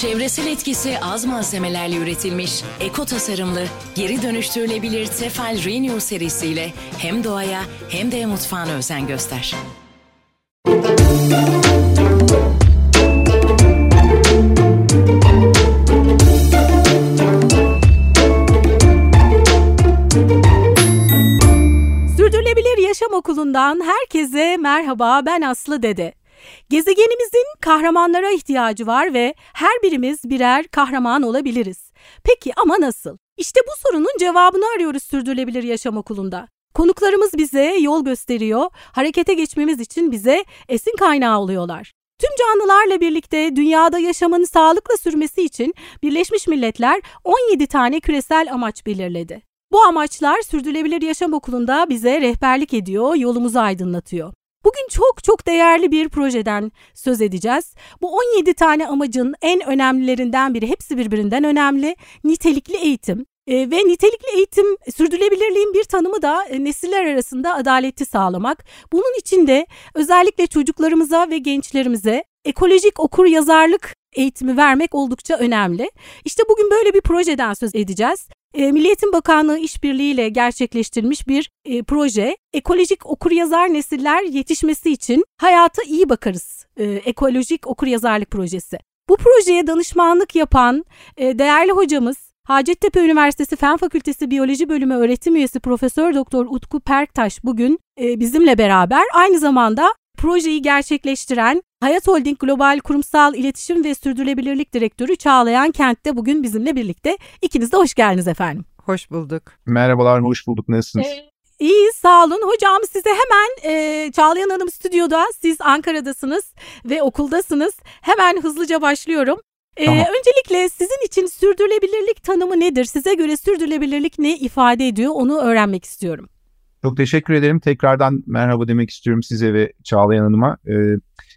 Çevresel etkisi az malzemelerle üretilmiş, eko tasarımlı, geri dönüştürülebilir Tefal Renew serisiyle hem doğaya hem de mutfağına özen göster. Sürdürülebilir Yaşam Okulu'ndan herkese merhaba ben Aslı Dede. Gezegenimizin kahramanlara ihtiyacı var ve her birimiz birer kahraman olabiliriz. Peki ama nasıl? İşte bu sorunun cevabını arıyoruz Sürdürülebilir Yaşam Okulu'nda. Konuklarımız bize yol gösteriyor, harekete geçmemiz için bize esin kaynağı oluyorlar. Tüm canlılarla birlikte dünyada yaşamın sağlıkla sürmesi için Birleşmiş Milletler 17 tane küresel amaç belirledi. Bu amaçlar Sürdürülebilir Yaşam Okulu'nda bize rehberlik ediyor, yolumuzu aydınlatıyor. Bugün çok çok değerli bir projeden söz edeceğiz. Bu 17 tane amacın en önemlilerinden biri, hepsi birbirinden önemli, nitelikli eğitim. E, ve nitelikli eğitim sürdürülebilirliğin bir tanımı da e, nesiller arasında adaleti sağlamak. Bunun için de özellikle çocuklarımıza ve gençlerimize ekolojik okur yazarlık eğitimi vermek oldukça önemli. İşte bugün böyle bir projeden söz edeceğiz. E, Milli Eğitim Bakanlığı işbirliğiyle gerçekleştirilmiş bir e, proje. Ekolojik okuryazar nesiller yetişmesi için hayata iyi bakarız. E, ekolojik okuryazarlık projesi. Bu projeye danışmanlık yapan e, değerli hocamız Hacettepe Üniversitesi Fen Fakültesi Biyoloji Bölümü öğretim üyesi Profesör Doktor Utku Perktaş bugün e, bizimle beraber aynı zamanda projeyi gerçekleştiren Hayat Holding Global Kurumsal İletişim ve Sürdürülebilirlik Direktörü Çağlayan Kent'te bugün bizimle birlikte. İkiniz de hoş geldiniz efendim. Hoş bulduk. Merhabalar, hoş bulduk. Nasılsınız? Ee, İyi sağ olun. Hocam size hemen e, Çağlayan Hanım stüdyoda, siz Ankara'dasınız ve okuldasınız. Hemen hızlıca başlıyorum. Ee, tamam. Öncelikle sizin için sürdürülebilirlik tanımı nedir? Size göre sürdürülebilirlik ne ifade ediyor onu öğrenmek istiyorum. Çok teşekkür ederim. Tekrardan merhaba demek istiyorum size ve Çağlayan Hanım'a. Ee,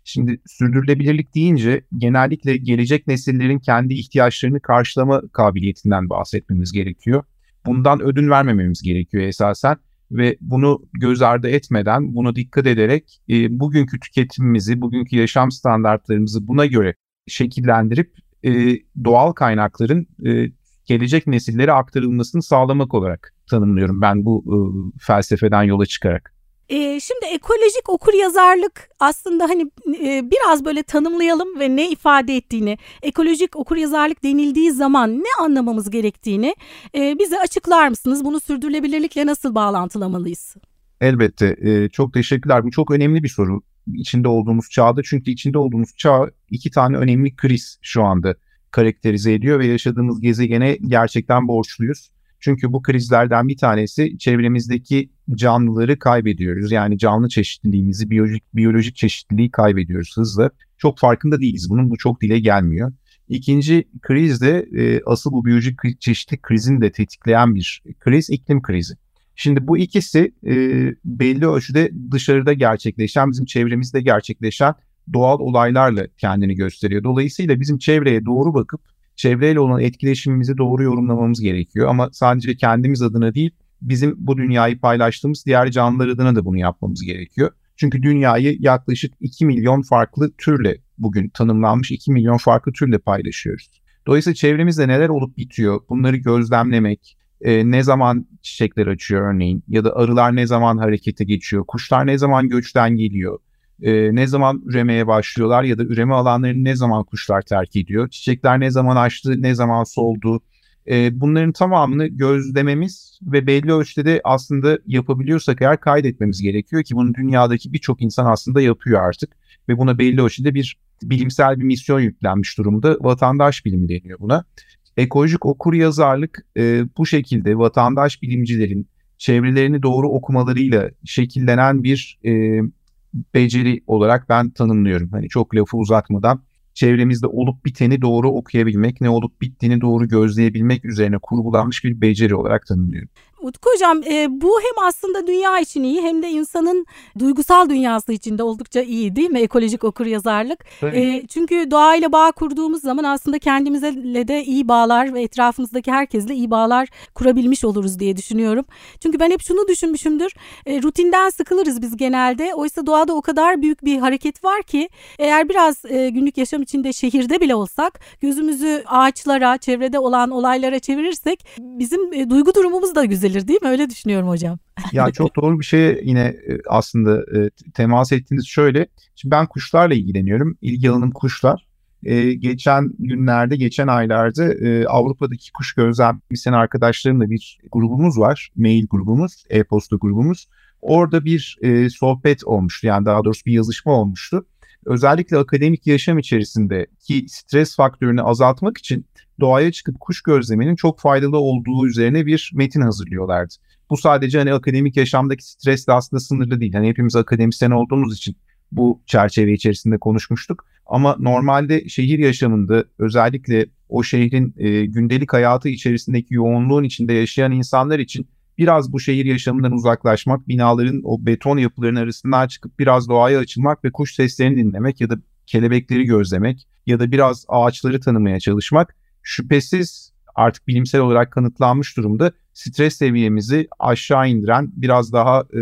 şimdi sürdürülebilirlik deyince genellikle gelecek nesillerin kendi ihtiyaçlarını karşılama kabiliyetinden bahsetmemiz gerekiyor. Bundan ödün vermememiz gerekiyor esasen ve bunu göz ardı etmeden, buna dikkat ederek e, bugünkü tüketimimizi, bugünkü yaşam standartlarımızı buna göre şekillendirip e, doğal kaynakların e, gelecek nesillere aktarılmasını sağlamak olarak tanımlıyorum ben bu e, felsefeden yola çıkarak. E, şimdi ekolojik okur yazarlık aslında hani e, biraz böyle tanımlayalım ve ne ifade ettiğini, ekolojik okur yazarlık denildiği zaman ne anlamamız gerektiğini e, bize açıklar mısınız? Bunu sürdürülebilirlikle nasıl bağlantılamalıyız? Elbette. E, çok teşekkürler. Bu çok önemli bir soru içinde olduğumuz çağda. Çünkü içinde olduğumuz çağ iki tane önemli kriz şu anda karakterize ediyor ve yaşadığımız gezegene gerçekten borçluyuz. Çünkü bu krizlerden bir tanesi çevremizdeki canlıları kaybediyoruz. Yani canlı çeşitliliğimizi, biyolojik, biyolojik çeşitliliği kaybediyoruz hızla. Çok farkında değiliz bunun, bu çok dile gelmiyor. İkinci kriz de e, asıl bu biyolojik çeşitlilik krizini de tetikleyen bir kriz, iklim krizi. Şimdi bu ikisi e, belli ölçüde dışarıda gerçekleşen, bizim çevremizde gerçekleşen doğal olaylarla kendini gösteriyor. Dolayısıyla bizim çevreye doğru bakıp çevreyle olan etkileşimimizi doğru yorumlamamız gerekiyor. Ama sadece kendimiz adına değil, bizim bu dünyayı paylaştığımız diğer canlılar adına da bunu yapmamız gerekiyor. Çünkü dünyayı yaklaşık 2 milyon farklı türle bugün tanımlanmış 2 milyon farklı türle paylaşıyoruz. Dolayısıyla çevremizde neler olup bitiyor bunları gözlemlemek, e, ne zaman çiçekler açıyor örneğin ya da arılar ne zaman harekete geçiyor, kuşlar ne zaman göçten geliyor, e, ne zaman üremeye başlıyorlar ya da üreme alanlarını ne zaman kuşlar terk ediyor, çiçekler ne zaman açtı, ne zaman soldu. E, bunların tamamını gözlememiz ve belli ölçüde de aslında yapabiliyorsak eğer kaydetmemiz gerekiyor ki bunu dünyadaki birçok insan aslında yapıyor artık ve buna belli ölçüde bir bilimsel bir misyon yüklenmiş durumda. Vatandaş bilimi deniyor buna. Ekolojik okur yazarlık e, bu şekilde vatandaş bilimcilerin çevrelerini doğru okumalarıyla şekillenen bir e, beceri olarak ben tanımlıyorum. Hani çok lafı uzatmadan çevremizde olup biteni doğru okuyabilmek, ne olup bittiğini doğru gözleyebilmek üzerine kurgulanmış bir beceri olarak tanımlıyorum. Utku Hocam e, bu hem aslında dünya için iyi hem de insanın duygusal dünyası için de oldukça iyi değil mi ekolojik okur yazarlık? E, çünkü doğayla bağ kurduğumuz zaman aslında kendimizle de iyi bağlar ve etrafımızdaki herkesle iyi bağlar kurabilmiş oluruz diye düşünüyorum. Çünkü ben hep şunu düşünmüşümdür e, rutinden sıkılırız biz genelde oysa doğada o kadar büyük bir hareket var ki eğer biraz e, günlük yaşam içinde şehirde bile olsak gözümüzü ağaçlara çevrede olan olaylara çevirirsek bizim e, duygu durumumuz da güzel düzelir değil mi? Öyle düşünüyorum hocam. ya çok doğru bir şey yine e, aslında e, temas ettiğiniz şöyle. Şimdi ben kuşlarla ilgileniyorum. İlgi alanım kuşlar. Ee, geçen günlerde, geçen aylarda e, Avrupa'daki kuş gözlemleyen arkadaşlarımla bir grubumuz var. Mail grubumuz, e-posta grubumuz. Orada bir e, sohbet olmuştu. Yani daha doğrusu bir yazışma olmuştu. Özellikle akademik yaşam içerisindeki stres faktörünü azaltmak için doğaya çıkıp kuş gözlemenin çok faydalı olduğu üzerine bir metin hazırlıyorlardı. Bu sadece hani akademik yaşamdaki stresle aslında sınırlı değil. Hani hepimiz akademisyen olduğumuz için bu çerçeve içerisinde konuşmuştuk. Ama normalde şehir yaşamında özellikle o şehrin e, gündelik hayatı içerisindeki yoğunluğun içinde yaşayan insanlar için biraz bu şehir yaşamından uzaklaşmak, binaların o beton yapılarının arasından çıkıp biraz doğaya açılmak ve kuş seslerini dinlemek ya da kelebekleri gözlemek ya da biraz ağaçları tanımaya çalışmak şüphesiz artık bilimsel olarak kanıtlanmış durumda stres seviyemizi aşağı indiren, biraz daha e,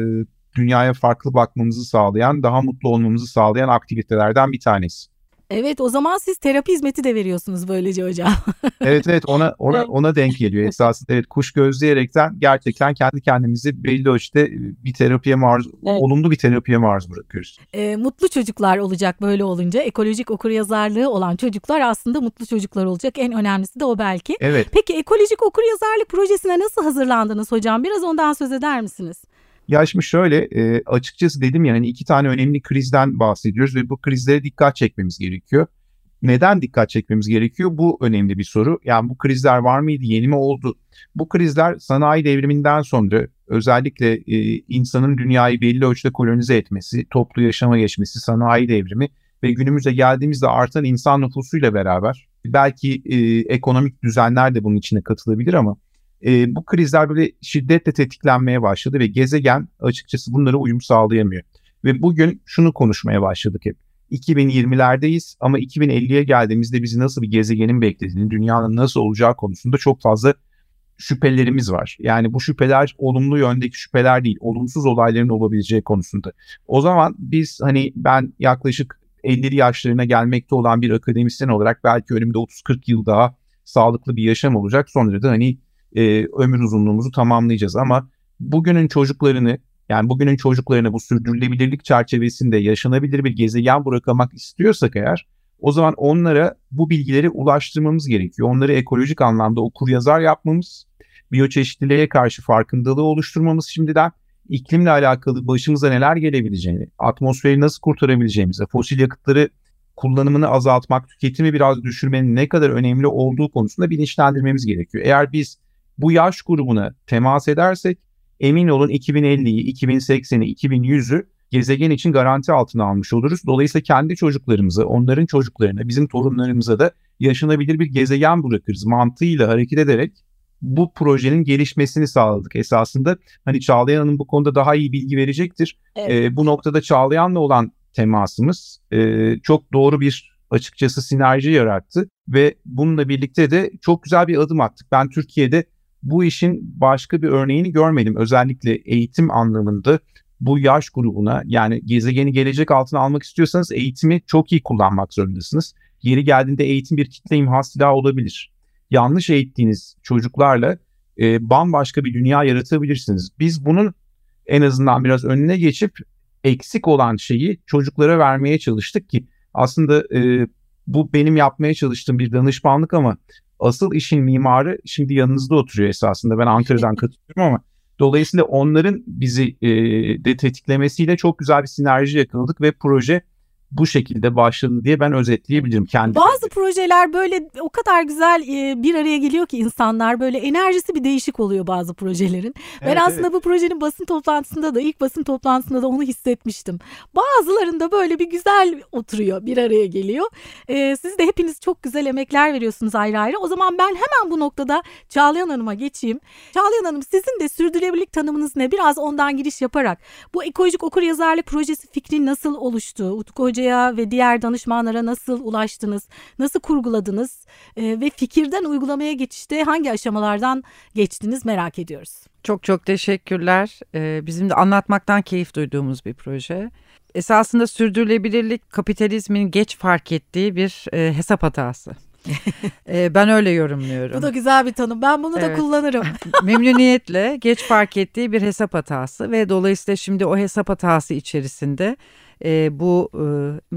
dünyaya farklı bakmamızı sağlayan, daha mutlu olmamızı sağlayan aktivitelerden bir tanesi. Evet o zaman siz terapi hizmeti de veriyorsunuz böylece hocam. evet evet ona ona ona denk geliyor esasında. Evet kuş gözleyerekten gerçekten kendi kendimizi belli ölçüde bir terapiye maruz evet. olumlu bir terapiye maruz bırakıyoruz. E, mutlu çocuklar olacak böyle olunca ekolojik okuryazarlığı olan çocuklar aslında mutlu çocuklar olacak. En önemlisi de o belki. Evet. Peki ekolojik okuryazarlık projesine nasıl hazırlandınız hocam? Biraz ondan söz eder misiniz? Ya şimdi şöyle e, açıkçası dedim ya hani iki tane önemli krizden bahsediyoruz ve bu krizlere dikkat çekmemiz gerekiyor. Neden dikkat çekmemiz gerekiyor? Bu önemli bir soru. Yani bu krizler var mıydı, yeni mi oldu? Bu krizler sanayi devriminden sonra özellikle e, insanın dünyayı belli ölçüde kolonize etmesi, toplu yaşama geçmesi, sanayi devrimi ve günümüze geldiğimizde artan insan nüfusuyla beraber belki e, ekonomik düzenler de bunun içine katılabilir ama e, bu krizler böyle şiddetle tetiklenmeye başladı ve gezegen açıkçası bunlara uyum sağlayamıyor. Ve bugün şunu konuşmaya başladık hep. 2020'lerdeyiz ama 2050'ye geldiğimizde bizi nasıl bir gezegenin beklediğini, dünyanın nasıl olacağı konusunda çok fazla şüphelerimiz var. Yani bu şüpheler olumlu yöndeki şüpheler değil, olumsuz olayların olabileceği konusunda. O zaman biz hani ben yaklaşık 50 yaşlarına gelmekte olan bir akademisyen olarak belki önümde 30-40 yıl daha sağlıklı bir yaşam olacak. Sonra da hani e, ömür uzunluğumuzu tamamlayacağız. Ama bugünün çocuklarını yani bugünün çocuklarını bu sürdürülebilirlik çerçevesinde yaşanabilir bir gezegen bırakmak istiyorsak eğer o zaman onlara bu bilgileri ulaştırmamız gerekiyor. Onları ekolojik anlamda okur yazar yapmamız, biyoçeşitliliğe karşı farkındalığı oluşturmamız şimdiden, iklimle alakalı başımıza neler gelebileceğini, atmosferi nasıl kurtarabileceğimizi, fosil yakıtları kullanımını azaltmak, tüketimi biraz düşürmenin ne kadar önemli olduğu konusunda bilinçlendirmemiz gerekiyor. Eğer biz bu yaş grubuna temas edersek emin olun 2050'yi, 2080'i, 2100'ü gezegen için garanti altına almış oluruz. Dolayısıyla kendi çocuklarımızı, onların çocuklarına, bizim torunlarımıza da yaşanabilir bir gezegen bırakırız mantığıyla hareket ederek bu projenin gelişmesini sağladık esasında. Hani Çağlayan Hanım bu konuda daha iyi bilgi verecektir. Evet. E, bu noktada Çağlayan'la olan temasımız e, çok doğru bir açıkçası sinerji yarattı ve bununla birlikte de çok güzel bir adım attık. Ben Türkiye'de bu işin başka bir örneğini görmedim. Özellikle eğitim anlamında bu yaş grubuna yani gezegeni gelecek altına almak istiyorsanız eğitimi çok iyi kullanmak zorundasınız. Yeri geldiğinde eğitim bir kitle imha silahı olabilir. Yanlış eğittiğiniz çocuklarla e, bambaşka bir dünya yaratabilirsiniz. Biz bunun en azından biraz önüne geçip eksik olan şeyi çocuklara vermeye çalıştık ki aslında e, bu benim yapmaya çalıştığım bir danışmanlık ama asıl işin mimarı şimdi yanınızda oturuyor esasında. Ben Ankara'dan katılıyorum ama dolayısıyla onların bizi e, de tetiklemesiyle çok güzel bir sinerji yakaladık ve proje bu şekilde başladı diye ben özetleyebilirim kendi. Bazı projeler böyle o kadar güzel e, bir araya geliyor ki insanlar böyle enerjisi bir değişik oluyor bazı projelerin. Evet, ben aslında evet. bu projenin basın toplantısında da ilk basın toplantısında da onu hissetmiştim. Bazılarında böyle bir güzel oturuyor, bir araya geliyor. E, siz de hepiniz çok güzel emekler veriyorsunuz ayrı ayrı. O zaman ben hemen bu noktada Çağlayan Hanım'a geçeyim. Çağlayan Hanım sizin de sürdürülebilirlik tanımınız ne? Biraz ondan giriş yaparak bu ekolojik okur yazarlık projesi fikri nasıl oluştu? Utku Hoca'ya ve diğer danışmanlara nasıl ulaştınız? Nasıl kurguladınız? E, ve fikirden uygulamaya geçişte hangi aşamalardan geçtiniz merak ediyoruz. Çok çok teşekkürler. Ee, bizim de anlatmaktan keyif duyduğumuz bir proje. Esasında sürdürülebilirlik kapitalizmin geç fark ettiği bir e, hesap hatası. ee, ben öyle yorumluyorum. Bu da güzel bir tanım. Ben bunu evet. da kullanırım. Memnuniyetle geç fark ettiği bir hesap hatası ve dolayısıyla şimdi o hesap hatası içerisinde e, bu e,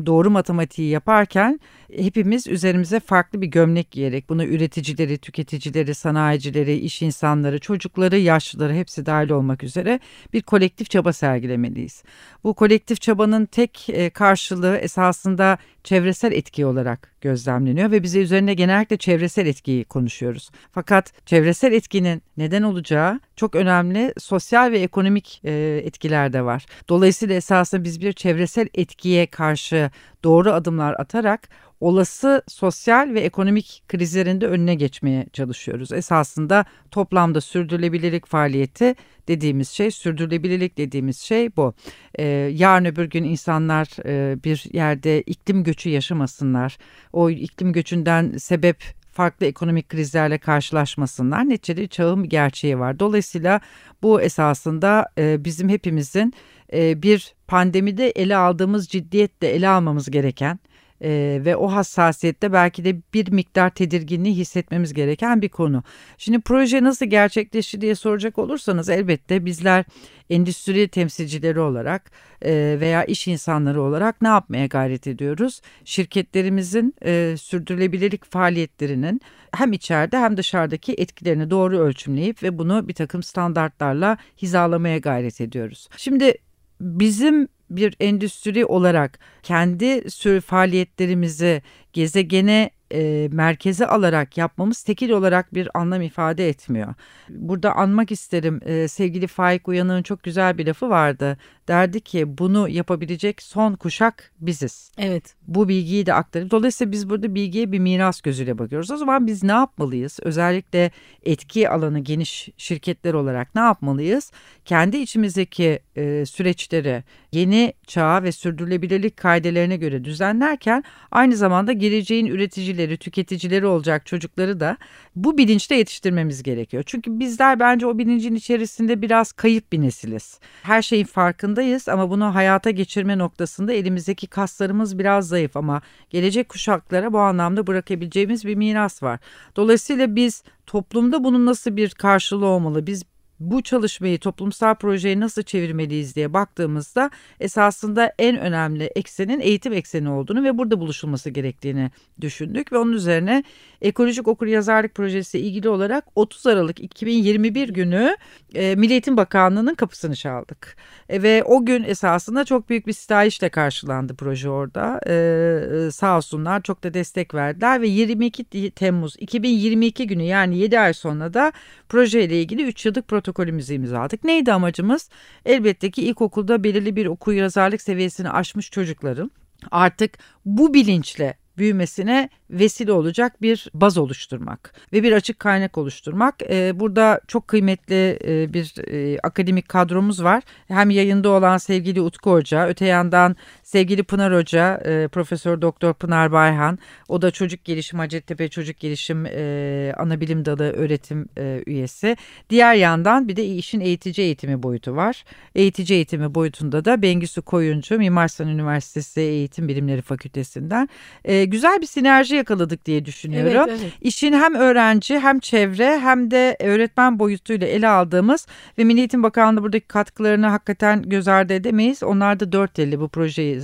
doğru matematiği yaparken hepimiz üzerimize farklı bir gömlek giyerek bunu üreticileri, tüketicileri, sanayicileri, iş insanları, çocukları, yaşlıları hepsi dahil olmak üzere bir kolektif çaba sergilemeliyiz. Bu kolektif çabanın tek e, karşılığı esasında çevresel etki olarak gözlemleniyor ve bize üzerine genellikle çevresel etkiyi konuşuyoruz. Fakat çevresel etkinin neden olacağı çok önemli sosyal ve ekonomik etkiler de var. Dolayısıyla esasında biz bir çevresel etkiye karşı doğru adımlar atarak olası sosyal ve ekonomik krizlerinde önüne geçmeye çalışıyoruz. Esasında toplamda sürdürülebilirlik faaliyeti dediğimiz şey, sürdürülebilirlik dediğimiz şey bu. Ee, yarın öbür gün insanlar e, bir yerde iklim göçü yaşamasınlar. O iklim göçünden sebep farklı ekonomik krizlerle karşılaşmasınlar. Neticede çağın bir gerçeği var. Dolayısıyla bu esasında e, bizim hepimizin e, bir pandemide ele aldığımız ciddiyetle ele almamız gereken e, ve o hassasiyette belki de bir miktar tedirginliği hissetmemiz gereken bir konu. Şimdi proje nasıl gerçekleşti diye soracak olursanız elbette bizler endüstri temsilcileri olarak e, veya iş insanları olarak ne yapmaya gayret ediyoruz? Şirketlerimizin sürdürülebilirlik faaliyetlerinin hem içeride hem dışarıdaki etkilerini doğru ölçümleyip ve bunu bir takım standartlarla hizalamaya gayret ediyoruz. Şimdi bizim bir endüstri olarak kendi sürü faaliyetlerimizi gezegene e, merkeze alarak yapmamız tekil olarak bir anlam ifade etmiyor. Burada anmak isterim e, sevgili Faik Uyanık'ın çok güzel bir lafı vardı. Derdi ki bunu yapabilecek son kuşak biziz. Evet. Bu bilgiyi de aktarıp dolayısıyla biz burada bilgiye bir miras gözüyle bakıyoruz. O zaman biz ne yapmalıyız? Özellikle etki alanı geniş şirketler olarak ne yapmalıyız? Kendi içimizdeki e, süreçleri yeni çağ ve sürdürülebilirlik kaidelerine göre düzenlerken aynı zamanda geleceğin üreticileri, tüketicileri olacak çocukları da bu bilinçte yetiştirmemiz gerekiyor. Çünkü bizler bence o bilincin içerisinde biraz kayıp bir nesiliz. Her şeyin farkındayız ama bunu hayata geçirme noktasında elimizdeki kaslarımız biraz zayıf ama gelecek kuşaklara bu anlamda bırakabileceğimiz bir miras var. Dolayısıyla biz toplumda bunun nasıl bir karşılığı olmalı? Biz bu çalışmayı toplumsal projeye nasıl çevirmeliyiz diye baktığımızda esasında en önemli eksenin eğitim ekseni olduğunu ve burada buluşulması gerektiğini düşündük ve onun üzerine ekolojik okur yazarlık projesi ilgili olarak 30 Aralık 2021 günü e, Milli Eğitim Bakanlığı'nın kapısını çaldık. E, ve o gün esasında çok büyük bir sitayişle karşılandı proje orada. E, e sağ olsunlar çok da destek verdiler ve 22 Temmuz 2022 günü yani 7 ay sonra da projeyle ilgili 3 yıllık protokolümüzü imzaladık. Neydi amacımız? Elbette ki ilkokulda belirli bir okur yazarlık seviyesini aşmış çocukların artık bu bilinçle büyümesine vesile olacak bir baz oluşturmak ve bir açık kaynak oluşturmak. E, burada çok kıymetli e, bir e, akademik kadromuz var. Hem yayında olan sevgili Utku Hoca, öte yandan sevgili Pınar Hoca, e, Profesör Doktor Pınar Bayhan. O da çocuk gelişim, Hacettepe Çocuk Gelişim e, Anabilim Dalı öğretim üyesi. Diğer yandan bir de işin eğitici eğitimi boyutu var. Eğitici eğitimi boyutunda da Bengisu Koyuncu, Mimar Sinan Üniversitesi Eğitim Bilimleri Fakültesinden e, güzel bir sinerji yakaladık diye düşünüyorum. Evet, evet. İşin hem öğrenci hem çevre hem de öğretmen boyutuyla ele aldığımız ve Milli Eğitim Bakanlığı buradaki katkılarını hakikaten göz ardı edemeyiz. Onlar da dört elli bu projeyi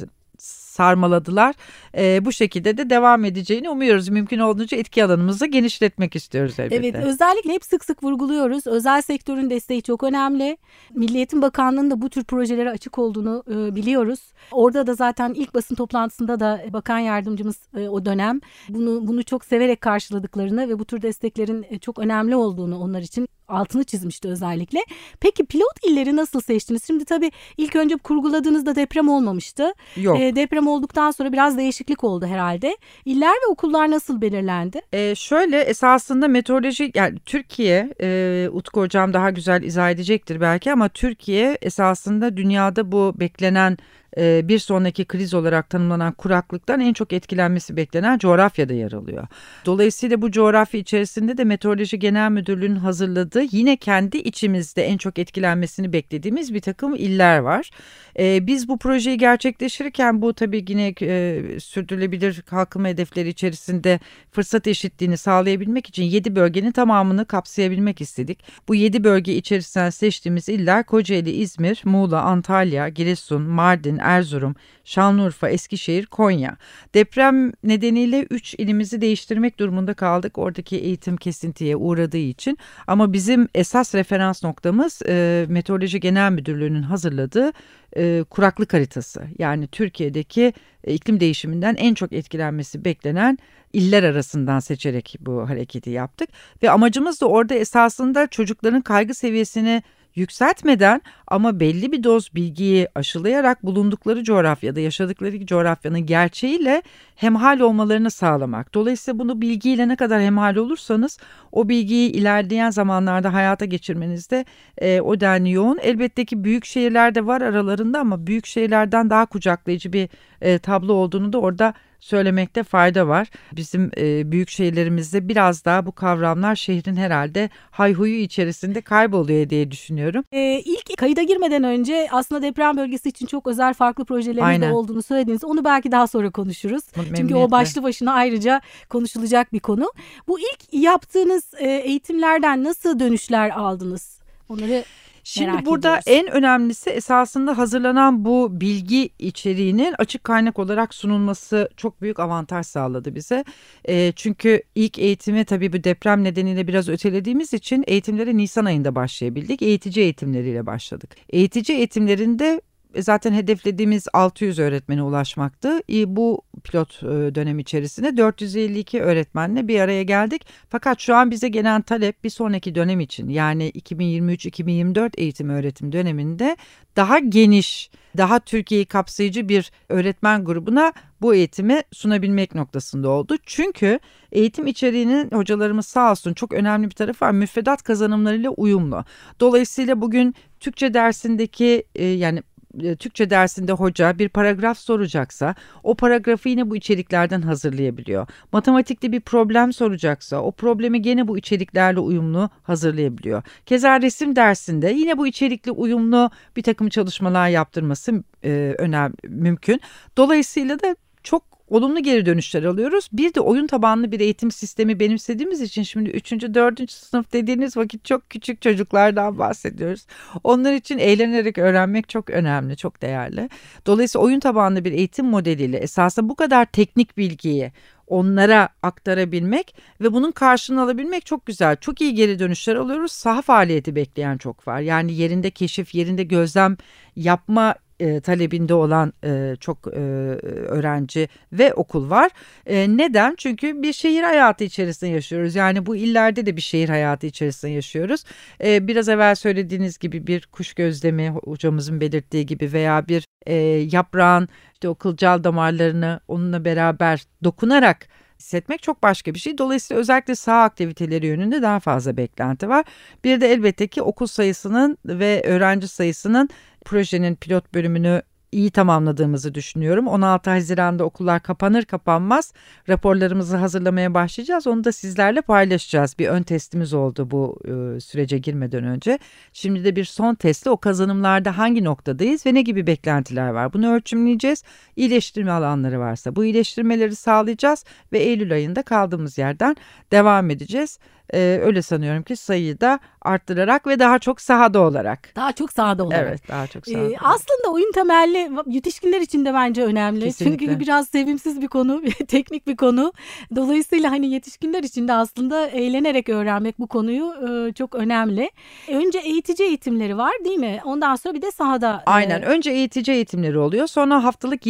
sarmaladılar. E, bu şekilde de devam edeceğini umuyoruz. Mümkün olduğunca etki alanımızı genişletmek istiyoruz elbette. Evet özellikle hep sık sık vurguluyoruz. Özel sektörün desteği çok önemli. Milli Eğitim Bakanlığı'nın da bu tür projelere açık olduğunu e, biliyoruz. Orada da zaten ilk basın toplantısında da bakan yardımcımız e, o dönem bunu bunu çok severek karşıladıklarını ve bu tür desteklerin e, çok önemli olduğunu onlar için altını çizmişti özellikle. Peki pilot illeri nasıl seçtiniz? Şimdi tabii ilk önce kurguladığınızda deprem olmamıştı. Yok. E, deprem olduktan sonra biraz değişiklik oldu herhalde. İller ve okullar nasıl belirlendi? E, şöyle esasında meteoroloji yani Türkiye e, Utku hocam daha güzel izah edecektir belki ama Türkiye esasında dünyada bu beklenen e, bir sonraki kriz olarak tanımlanan kuraklıktan en çok etkilenmesi beklenen coğrafyada yer alıyor. Dolayısıyla bu coğrafya içerisinde de Meteoroloji Genel Müdürlüğü'nün hazırladığı yine kendi içimizde en çok etkilenmesini beklediğimiz bir takım iller var. E, biz bu projeyi gerçekleştirirken bu tabii yine e, sürdürülebilir kalkınma hedefleri içerisinde fırsat eşitliğini sağlayabilmek için 7 bölgenin tamamını kapsayabilmek istedik. Bu 7 bölge içerisinden seçtiğimiz iller Kocaeli, İzmir, Muğla, Antalya, Giresun, Mardin, Erzurum, Şanlıurfa, Eskişehir, Konya. Deprem nedeniyle 3 ilimizi değiştirmek durumunda kaldık oradaki eğitim kesintiye uğradığı için. Ama bizim esas referans noktamız e, Meteoroloji Genel Müdürlüğü'nün hazırladığı e, kuraklık haritası. Yani Türkiye'deki e, iklim değişiminden en çok etkilenmesi beklenen iller arasından seçerek bu hareketi yaptık. Ve amacımız da orada esasında çocukların kaygı seviyesini yükseltmeden ama belli bir doz bilgiyi aşılayarak bulundukları coğrafyada yaşadıkları coğrafyanın gerçeğiyle hemhal olmalarını sağlamak. Dolayısıyla bunu bilgiyle ne kadar hemhal olursanız o bilgiyi ilerleyen zamanlarda hayata geçirmenizde e, o denli yoğun. Elbette ki büyük şehirlerde var aralarında ama büyük şehirlerden daha kucaklayıcı bir e, tablo olduğunu da orada söylemekte fayda var. Bizim e, büyük şehirlerimizde biraz daha bu kavramlar şehrin herhalde hayhuyu içerisinde kayboluyor diye düşünüyorum. Ee, ilk kayıda girmeden önce aslında deprem bölgesi için çok özel farklı projeleriniz de olduğunu söylediniz. Onu belki daha sonra konuşuruz. Çünkü o başlı başına ayrıca konuşulacak bir konu. Bu ilk yaptığınız e, eğitimlerden nasıl dönüşler aldınız? Onları Şimdi Merak burada ediyoruz. en önemlisi esasında hazırlanan bu bilgi içeriğinin açık kaynak olarak sunulması çok büyük avantaj sağladı bize. E, çünkü ilk eğitimi tabii bu deprem nedeniyle biraz ötelediğimiz için eğitimlere Nisan ayında başlayabildik. Eğitici eğitimleriyle başladık. Eğitici eğitimlerinde zaten hedeflediğimiz 600 öğretmene ulaşmaktı. Bu pilot e, dönem içerisinde 452 öğretmenle bir araya geldik. Fakat şu an bize gelen talep bir sonraki dönem için yani 2023-2024 eğitim öğretim döneminde daha geniş, daha Türkiye'yi kapsayıcı bir öğretmen grubuna bu eğitimi sunabilmek noktasında oldu. Çünkü eğitim içeriğinin hocalarımız sağ olsun çok önemli bir tarafı var. Müfredat kazanımlarıyla uyumlu. Dolayısıyla bugün Türkçe dersindeki e, yani e, Türkçe dersinde hoca bir paragraf soracaksa o paragrafı yine bu içeriklerden hazırlayabiliyor. Matematikte bir problem soracaksa o problemi gene bu içeriklerle uyumlu hazırlayabiliyor. Keza resim dersinde yine bu içerikli uyumlu bir takım çalışmalar yaptırması e, önemli mümkün. Dolayısıyla da olumlu geri dönüşler alıyoruz. Bir de oyun tabanlı bir eğitim sistemi benimsediğimiz için şimdi 3. 4. sınıf dediğiniz vakit çok küçük çocuklardan bahsediyoruz. Onlar için eğlenerek öğrenmek çok önemli, çok değerli. Dolayısıyla oyun tabanlı bir eğitim modeliyle esasında bu kadar teknik bilgiyi onlara aktarabilmek ve bunun karşılığını alabilmek çok güzel. Çok iyi geri dönüşler alıyoruz. Saha faaliyeti bekleyen çok var. Yani yerinde keşif, yerinde gözlem yapma e, talebinde olan e, çok e, öğrenci ve okul var. E, neden? Çünkü bir şehir hayatı içerisinde yaşıyoruz. Yani bu illerde de bir şehir hayatı içerisinde yaşıyoruz. E, biraz evvel söylediğiniz gibi bir kuş gözlemi hocamızın belirttiği gibi veya bir e, yaprağın işte o kılcal damarlarını onunla beraber dokunarak hissetmek çok başka bir şey. Dolayısıyla özellikle sağ aktiviteleri yönünde daha fazla beklenti var. Bir de elbette ki okul sayısının ve öğrenci sayısının projenin pilot bölümünü iyi tamamladığımızı düşünüyorum. 16 Haziran'da okullar kapanır kapanmaz raporlarımızı hazırlamaya başlayacağız. Onu da sizlerle paylaşacağız. Bir ön testimiz oldu bu e, sürece girmeden önce. Şimdi de bir son testte o kazanımlarda hangi noktadayız ve ne gibi beklentiler var? Bunu ölçümleyeceğiz. İyileştirme alanları varsa bu iyileştirmeleri sağlayacağız ve Eylül ayında kaldığımız yerden devam edeceğiz. E, öyle sanıyorum ki sayıyı da arttırarak ve daha çok sahada olarak. Daha çok sahada olarak. Evet daha çok sahada. Ee, aslında oyun temelli yetişkinler için de bence önemli. Kesinlikle. Çünkü biraz sevimsiz bir konu, teknik bir konu. Dolayısıyla hani yetişkinler için de aslında eğlenerek öğrenmek bu konuyu e, çok önemli. Önce eğitici eğitimleri var değil mi? Ondan sonra bir de sahada. Aynen. e, Önce eğitici eğitimleri oluyor. Sonra haftalık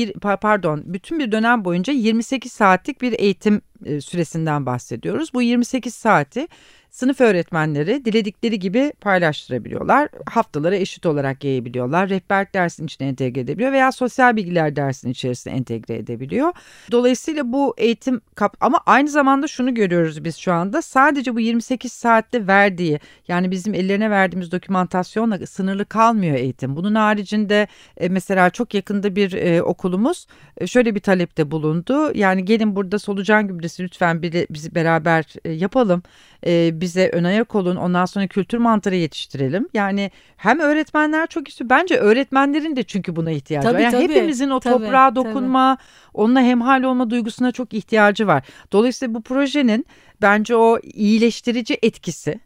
pardon bütün bir dönem boyunca 28 saatlik bir eğitim e, süresinden bahsediyoruz. Bu 28 saati sınıf öğretmenleri diledikleri gibi paylaştırabiliyorlar. Haftalara eşit olarak yayabiliyorlar. Rehberlik dersinin içine entegre edebiliyor veya sosyal bilgiler dersinin içerisine entegre edebiliyor. Dolayısıyla bu eğitim kap ama aynı zamanda şunu görüyoruz biz şu anda. Sadece bu 28 saatte verdiği yani bizim ellerine verdiğimiz dokümantasyonla sınırlı kalmıyor eğitim. Bunun haricinde e, mesela çok yakında bir e, okulumuz e, şöyle bir talepte bulundu. Yani gelin burada solucan gübresi lütfen biri, bizi beraber yapalım. Bize ön ayak olun. Ondan sonra kültür mantarı yetiştirelim. Yani hem öğretmenler çok istiyor. Bence öğretmenlerin de çünkü buna ihtiyacı Tabii, var. Yani tabii. hepimizin o Tabii, toprağa tabii. dokunma, onunla hemhal olma duygusuna çok ihtiyacı var. Dolayısıyla bu projenin bence o iyileştirici etkisi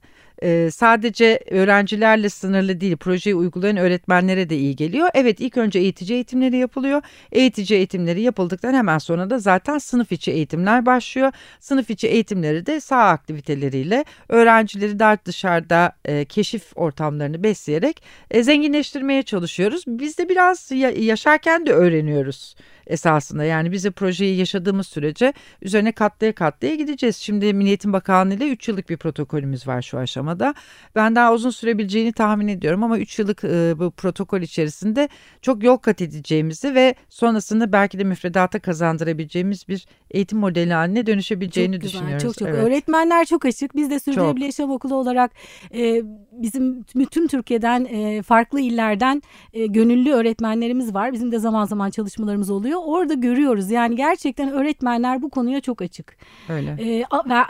e, sadece öğrencilerle sınırlı değil projeyi uygulayan öğretmenlere de iyi geliyor. Evet ilk önce eğitici eğitimleri yapılıyor. Eğitici eğitimleri yapıldıktan hemen sonra da zaten sınıf içi eğitimler başlıyor. Sınıf içi eğitimleri de saha aktiviteleriyle öğrencileri daha dışarıda e, keşif ortamlarını besleyerek e, zenginleştirmeye çalışıyoruz. Biz de biraz ya- yaşarken de öğreniyoruz esasında. Yani bize projeyi yaşadığımız sürece üzerine katlaya katlaya gideceğiz. Şimdi Milli Eğitim Bakanlığı ile 3 yıllık bir protokolümüz var şu aşamada. Ben daha uzun sürebileceğini tahmin ediyorum ama 3 yıllık e, bu protokol içerisinde çok yol kat edeceğimizi ve sonrasında belki de müfredata kazandırabileceğimiz bir eğitim modeli haline dönüşebileceğini çok güzel, düşünüyoruz. Çok çok. Evet. Öğretmenler çok açık. Biz de Sürdürülebilir Yaşam Okulu olarak e, bizim bütün Türkiye'den e, farklı illerden e, gönüllü öğretmenlerimiz var. Bizim de zaman zaman çalışmalarımız oluyor. Orada görüyoruz. Yani gerçekten öğretmenler bu konuya çok açık. Öyle. E,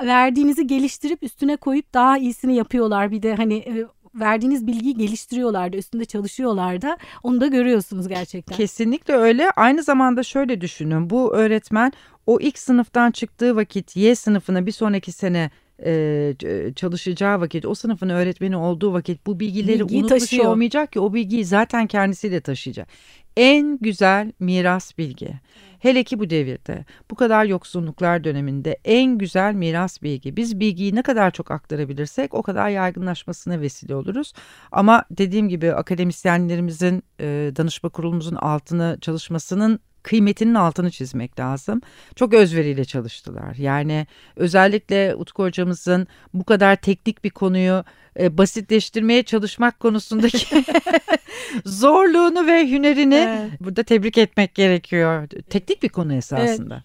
verdiğinizi geliştirip üstüne koyup daha iyisini yapıyorlar. Bir de hani e, verdiğiniz bilgiyi geliştiriyorlar da üstünde çalışıyorlar da onu da görüyorsunuz gerçekten. Kesinlikle öyle. Aynı zamanda şöyle düşünün. Bu öğretmen o ilk sınıftan çıktığı vakit Y sınıfına bir sonraki sene e, çalışacağı vakit o sınıfın öğretmeni olduğu vakit bu bilgileri Bilgiyi unutmuş taşıyor. olmayacak ki o bilgiyi zaten kendisiyle taşıyacak. En güzel miras bilgi. Hele ki bu devirde bu kadar yoksunluklar döneminde en güzel miras bilgi. Biz bilgiyi ne kadar çok aktarabilirsek o kadar yaygınlaşmasına vesile oluruz. Ama dediğim gibi akademisyenlerimizin danışma kurulumuzun altını çalışmasının kıymetinin altını çizmek lazım. Çok özveriyle çalıştılar. Yani özellikle Utku hocamızın bu kadar teknik bir konuyu e, basitleştirmeye çalışmak konusundaki zorluğunu ve hünerini Evet. burada tebrik etmek gerekiyor. Teknik bir konu esasında.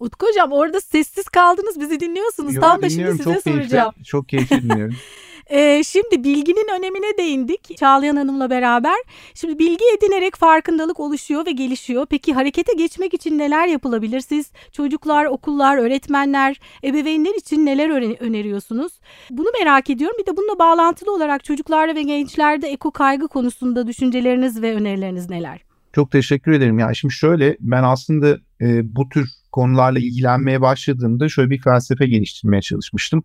Utku hocam orada sessiz kaldınız bizi dinliyorsunuz. Yo, Tam da şimdi size çok keyifli, soracağım. Çok keyifli dinliyorum. Ee, şimdi bilginin önemine değindik Çağlayan Hanım'la beraber. Şimdi bilgi edinerek farkındalık oluşuyor ve gelişiyor. Peki harekete geçmek için neler yapılabilir? Siz çocuklar, okullar, öğretmenler, ebeveynler için neler öne- öneriyorsunuz? Bunu merak ediyorum. Bir de bununla bağlantılı olarak çocuklarda ve gençlerde eko kaygı konusunda düşünceleriniz ve önerileriniz neler? Çok teşekkür ederim. Yani şimdi şöyle ben aslında e, bu tür konularla ilgilenmeye başladığımda şöyle bir felsefe geliştirmeye çalışmıştım.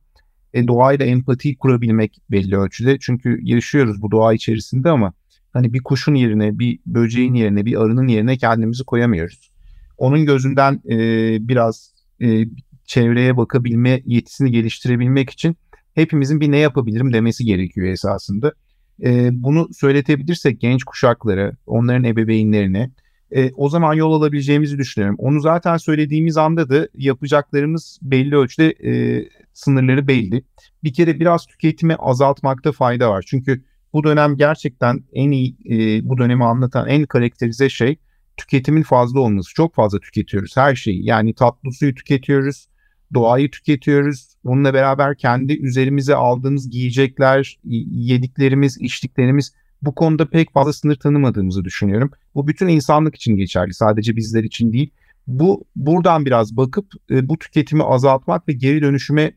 E, doğayla empati kurabilmek belli ölçüde. Çünkü yaşıyoruz bu doğa içerisinde ama hani bir kuşun yerine, bir böceğin yerine, bir arının yerine kendimizi koyamıyoruz. Onun gözünden e, biraz e, çevreye bakabilme yetisini geliştirebilmek için hepimizin bir ne yapabilirim demesi gerekiyor esasında. E, bunu söyletebilirsek genç kuşaklara, onların ebeveynlerine e, o zaman yol alabileceğimizi düşünüyorum. Onu zaten söylediğimiz anda da yapacaklarımız belli ölçüde e, sınırları belli. Bir kere biraz tüketimi azaltmakta fayda var. Çünkü bu dönem gerçekten en iyi e, bu dönemi anlatan en karakterize şey tüketimin fazla olması. Çok fazla tüketiyoruz her şeyi. Yani tatlı suyu tüketiyoruz, doğayı tüketiyoruz. Bununla beraber kendi üzerimize aldığımız giyecekler, yediklerimiz, içtiklerimiz bu konuda pek fazla sınır tanımadığımızı düşünüyorum. Bu bütün insanlık için geçerli, sadece bizler için değil. Bu buradan biraz bakıp e, bu tüketimi azaltmak ve geri dönüşüme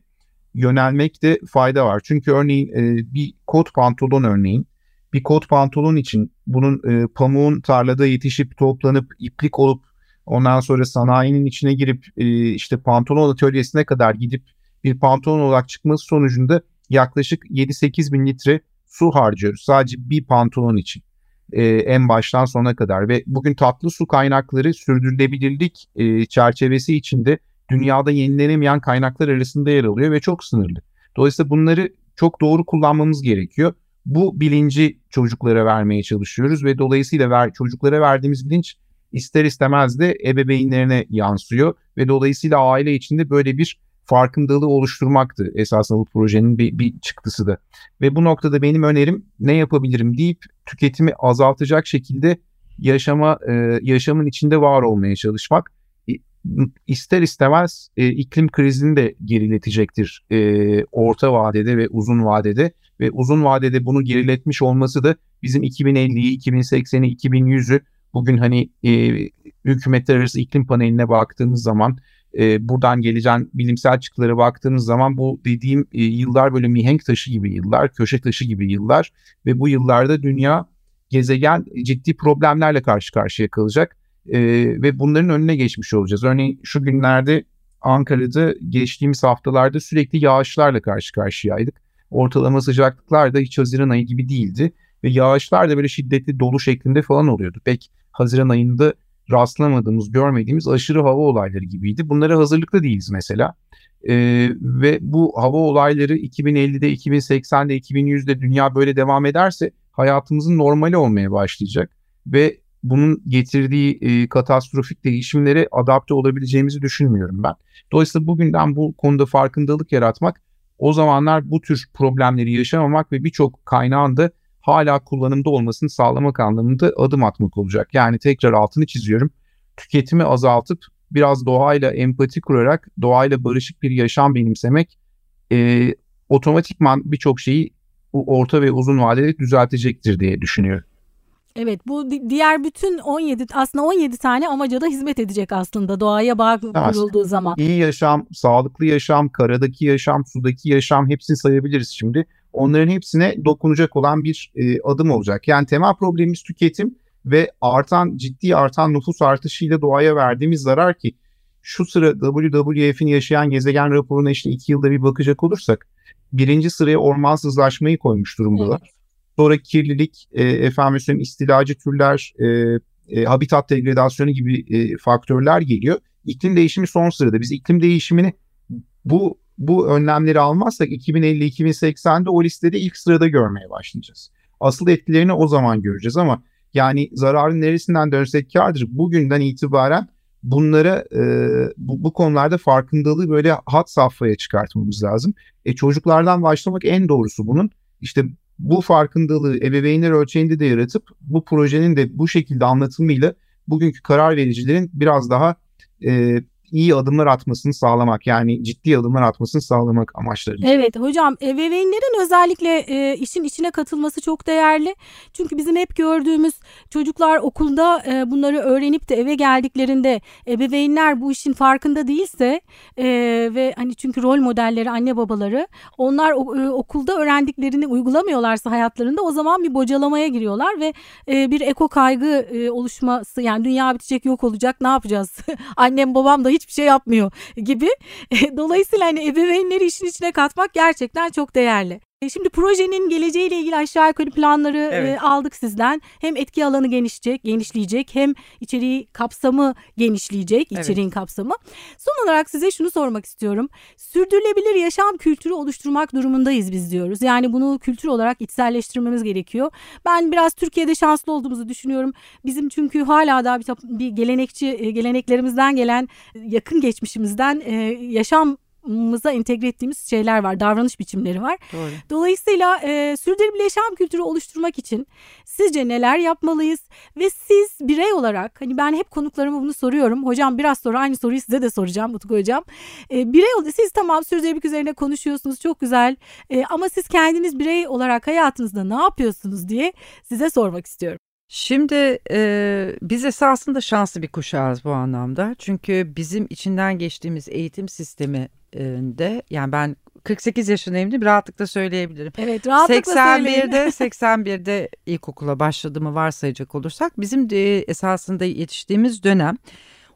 yönelmekte fayda var. Çünkü örneğin e, bir kot pantolon örneğin bir kot pantolon için bunun e, pamuğun tarlada yetişip toplanıp iplik olup ondan sonra sanayinin içine girip e, işte pantolon atölyesine kadar gidip bir pantolon olarak çıkması sonucunda yaklaşık 7-8 bin litre su harcıyoruz sadece bir pantolon için e, en baştan sona kadar ve bugün tatlı su kaynakları sürdürülebilirlik e, çerçevesi içinde dünyada yenilenemeyen kaynaklar arasında yer alıyor ve çok sınırlı. Dolayısıyla bunları çok doğru kullanmamız gerekiyor. Bu bilinci çocuklara vermeye çalışıyoruz ve dolayısıyla ver, çocuklara verdiğimiz bilinç ister istemez de ebeveynlerine yansıyor ve dolayısıyla aile içinde böyle bir farkındalığı oluşturmaktı esasında bu projenin bir, bir çıktısı da. Ve bu noktada benim önerim ne yapabilirim deyip tüketimi azaltacak şekilde yaşama e, yaşamın içinde var olmaya çalışmak ister istemez e, iklim krizini de geriletecektir e, orta vadede ve uzun vadede ve uzun vadede bunu geriletmiş olması da bizim 2050'yi, 2080'i, 2100'ü bugün hani e, hükümetler arası iklim paneline baktığımız zaman e, buradan geleceğin bilimsel çıktılara baktığımız zaman bu dediğim e, yıllar böyle mihenk taşı gibi yıllar, köşe taşı gibi yıllar ve bu yıllarda dünya gezegen ciddi problemlerle karşı karşıya kalacak e, ve bunların önüne geçmiş olacağız. Örneğin şu günlerde Ankara'da geçtiğimiz haftalarda sürekli yağışlarla karşı karşıyaydık. Ortalama sıcaklıklar da hiç Haziran ayı gibi değildi ve yağışlar da böyle şiddetli dolu şeklinde falan oluyordu. Pek Haziran ayında rastlamadığımız, görmediğimiz aşırı hava olayları gibiydi. Bunlara hazırlıklı değiliz mesela. Ee, ve bu hava olayları 2050'de, 2080'de, 2100'de dünya böyle devam ederse hayatımızın normali olmaya başlayacak. Ve bunun getirdiği e, katastrofik değişimlere adapte olabileceğimizi düşünmüyorum ben. Dolayısıyla bugünden bu konuda farkındalık yaratmak, o zamanlar bu tür problemleri yaşamamak ve birçok kaynağın da hala kullanımda olmasını sağlamak anlamında adım atmak olacak. Yani tekrar altını çiziyorum. Tüketimi azaltıp biraz doğayla empati kurarak doğayla barışık bir yaşam benimsemek e, otomatikman birçok şeyi orta ve uzun vadede düzeltecektir diye düşünüyorum. Evet bu diğer bütün 17 aslında 17 tane amaca da hizmet edecek aslında doğaya bağ kurulduğu zaman. İyi yaşam, sağlıklı yaşam, karadaki yaşam, sudaki yaşam hepsini sayabiliriz şimdi. Onların hepsine dokunacak olan bir e, adım olacak. Yani temel problemimiz tüketim ve artan ciddi artan nüfus artışıyla doğaya verdiğimiz zarar ki şu sıra WWF'in yaşayan gezegen raporuna işte iki yılda bir bakacak olursak birinci sıraya ormansızlaşmayı koymuş durumdalar. Evet. Sonra kirlilik, e, efendim söyleyeyim istilacı türler, e, e, habitat degradasyonu gibi e, faktörler geliyor. İklim değişimi son sırada. Biz iklim değişimini bu bu önlemleri almazsak 2050-2080'de o listede ilk sırada görmeye başlayacağız. Asıl etkilerini o zaman göreceğiz ama yani zararın neresinden dönsek kardır. Bugünden itibaren bunlara e, bu, bu konularda farkındalığı böyle hat safhaya çıkartmamız lazım. E, çocuklardan başlamak en doğrusu bunun. İşte bu farkındalığı ebeveynler ölçeğinde de yaratıp bu projenin de bu şekilde anlatımıyla bugünkü karar vericilerin biraz daha e, iyi adımlar atmasını sağlamak yani ciddi adımlar atmasını sağlamak amaçları. Evet hocam ebeveynlerin özellikle e, işin içine katılması çok değerli. Çünkü bizim hep gördüğümüz çocuklar okulda e, bunları öğrenip de eve geldiklerinde ebeveynler bu işin farkında değilse e, ve hani çünkü rol modelleri anne babaları onlar e, okulda öğrendiklerini uygulamıyorlarsa hayatlarında o zaman bir bocalamaya giriyorlar ve e, bir eko kaygı e, oluşması yani dünya bitecek yok olacak ne yapacağız? Annem babam da hiç hiçbir şey yapmıyor gibi. Dolayısıyla hani ebeveynleri işin içine katmak gerçekten çok değerli. E, şimdi projenin geleceğiyle ilgili aşağı yukarı planları e, evet. e, aldık sizden. Hem etki alanı genişleyecek, genişleyecek hem içeriği kapsamı genişleyecek, içeriğin evet. kapsamı. Son olarak size şunu sormak istiyorum. Sürdürülebilir yaşam kültürü oluşturmak durumundayız biz diyoruz. Yani bunu kültür olarak içselleştirmemiz gerekiyor. Ben biraz Türkiye'de şanslı olduğumuzu düşünüyorum. Bizim çünkü hala da bir, bir gelenekçi e, geleneklerimizden gelen yakın geçmişimizden yaşam mıza entegre ettiğimiz şeyler var, davranış biçimleri var. Doğru. Dolayısıyla e, sürdürülebilir yaşam kültürü oluşturmak için sizce neler yapmalıyız? Ve siz birey olarak, hani ben hep konuklarıma bunu soruyorum. Hocam biraz sonra aynı soruyu size de soracağım Utku Hocam. E, birey olarak siz tamam sürdürülebilirlik üzerine konuşuyorsunuz, çok güzel. E, ama siz kendiniz birey olarak hayatınızda ne yapıyorsunuz diye size sormak istiyorum. Şimdi e, biz esasında şanslı bir kuşağız bu anlamda. Çünkü bizim içinden geçtiğimiz eğitim sistemi de yani ben 48 yaşındayım mi? Rahatlıkla söyleyebilirim. Evet rahatlıkla 81'de 81'de ilkokula başladığımı varsayacak olursak bizim de esasında yetiştiğimiz dönem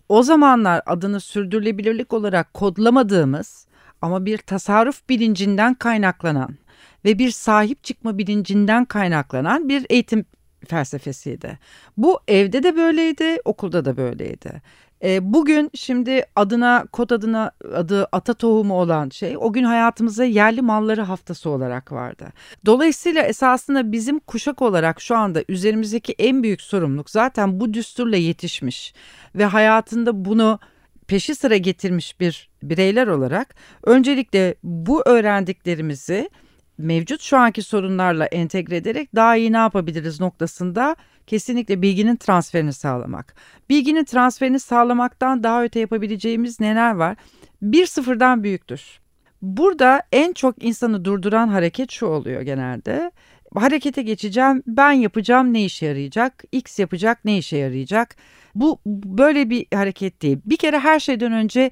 o zamanlar adını sürdürülebilirlik olarak kodlamadığımız ama bir tasarruf bilincinden kaynaklanan ve bir sahip çıkma bilincinden kaynaklanan bir eğitim felsefesiydi. Bu evde de böyleydi, okulda da böyleydi. E, bugün şimdi adına kod adına adı ata tohumu olan şey o gün hayatımıza yerli malları haftası olarak vardı. Dolayısıyla esasında bizim kuşak olarak şu anda üzerimizdeki en büyük sorumluluk zaten bu düsturla yetişmiş ve hayatında bunu peşi sıra getirmiş bir bireyler olarak öncelikle bu öğrendiklerimizi mevcut şu anki sorunlarla entegre ederek daha iyi ne yapabiliriz noktasında kesinlikle bilginin transferini sağlamak. Bilginin transferini sağlamaktan daha öte yapabileceğimiz neler var? Bir sıfırdan büyüktür. Burada en çok insanı durduran hareket şu oluyor genelde. Harekete geçeceğim, ben yapacağım ne işe yarayacak, X yapacak ne işe yarayacak. Bu böyle bir hareket değil. Bir kere her şeyden önce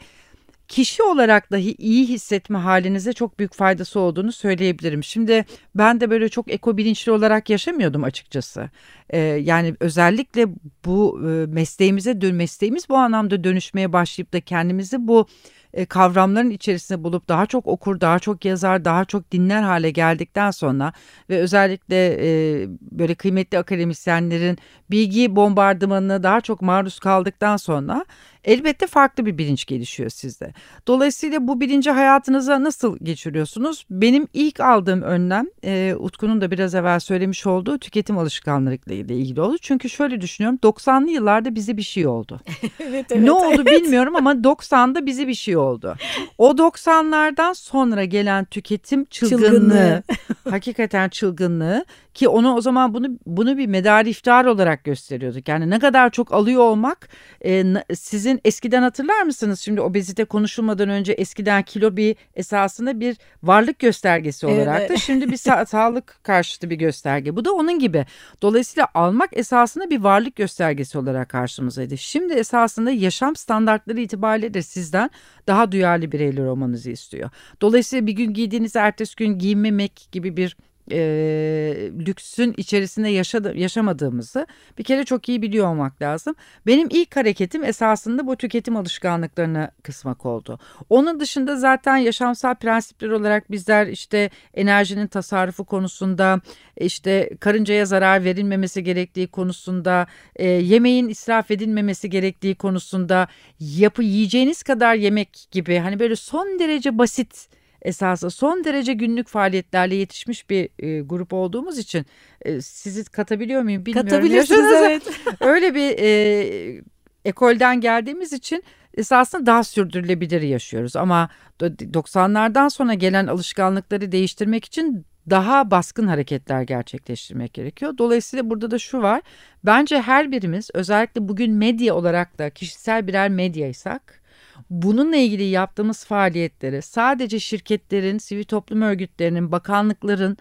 kişi olarak dahi iyi hissetme halinize çok büyük faydası olduğunu söyleyebilirim. Şimdi ben de böyle çok eko bilinçli olarak yaşamıyordum açıkçası. Ee, yani özellikle bu e, mesleğimize dön mesleğimiz bu anlamda dönüşmeye başlayıp da kendimizi bu e, kavramların içerisinde bulup daha çok okur, daha çok yazar, daha çok dinler hale geldikten sonra ve özellikle e, böyle kıymetli akademisyenlerin bilgi bombardımanına daha çok maruz kaldıktan sonra elbette farklı bir bilinç gelişiyor sizde. Dolayısıyla bu bilinci hayatınıza nasıl geçiriyorsunuz? Benim ilk aldığım önlem e, Utku'nun da biraz evvel söylemiş olduğu tüketim alışkanlıklarıyla ilgili oldu. Çünkü şöyle düşünüyorum 90'lı yıllarda bize bir şey oldu. evet, evet, ne oldu evet. bilmiyorum ama 90'da bize bir şey oldu. O 90'lardan sonra gelen tüketim çılgınlığı, Çılgınlığı. hakikaten çılgınlığı ki onu o zaman bunu bunu bir medar iftar olarak gösteriyorduk. Yani ne kadar çok alıyor olmak e, sizin eskiden hatırlar mısınız? Şimdi obezite konuşulmadan önce eskiden kilo bir esasında bir varlık göstergesi Evet. olarak da şimdi bir sa- sağlık karşıtı bir gösterge. Bu da onun gibi. Dolayısıyla almak esasında bir varlık göstergesi olarak karşımızdaydı. Şimdi esasında yaşam standartları itibariyle de sizden daha duyarlı bireyler olmanızı istiyor. Dolayısıyla bir gün giydiğiniz ertesi gün giymemek gibi bir e, lüksün içerisinde yaşadı, yaşamadığımızı bir kere çok iyi biliyor olmak lazım. Benim ilk hareketim esasında bu tüketim alışkanlıklarını kısmak oldu. Onun dışında zaten yaşamsal prensipler olarak bizler işte enerjinin tasarrufu konusunda işte karıncaya zarar verilmemesi gerektiği konusunda e, yemeğin israf edilmemesi gerektiği konusunda yapı yiyeceğiniz kadar yemek gibi hani böyle son derece basit esası son derece günlük faaliyetlerle yetişmiş bir e, grup olduğumuz için e, sizi katabiliyor muyum bilmiyorum. Katabilirsiniz evet. Öyle bir e, ekolden geldiğimiz için esasında daha sürdürülebilir yaşıyoruz. Ama do- 90'lardan sonra gelen alışkanlıkları değiştirmek için daha baskın hareketler gerçekleştirmek gerekiyor. Dolayısıyla burada da şu var. Bence her birimiz özellikle bugün medya olarak da kişisel birer medyaysak bununla ilgili yaptığımız faaliyetleri sadece şirketlerin, sivil toplum örgütlerinin, bakanlıkların